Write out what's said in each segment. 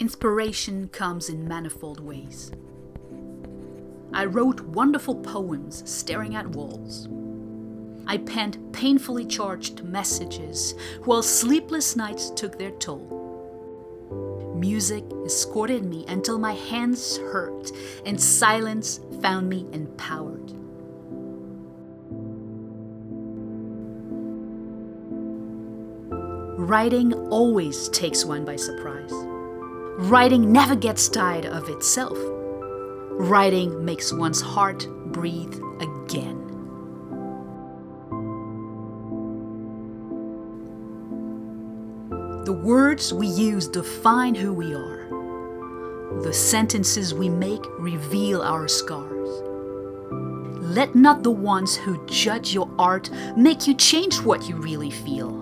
Inspiration comes in manifold ways. I wrote wonderful poems staring at walls. I penned painfully charged messages while sleepless nights took their toll. Music escorted me until my hands hurt and silence found me empowered. Writing always takes one by surprise. Writing never gets tired of itself. Writing makes one's heart breathe again. The words we use define who we are. The sentences we make reveal our scars. Let not the ones who judge your art make you change what you really feel.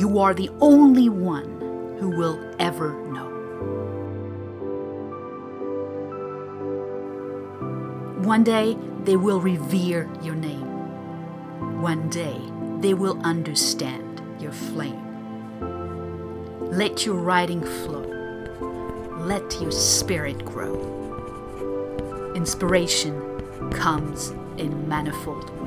You are the only one who will ever know. One day they will revere your name. One day they will understand your flame. Let your writing flow. Let your spirit grow. Inspiration comes in manifold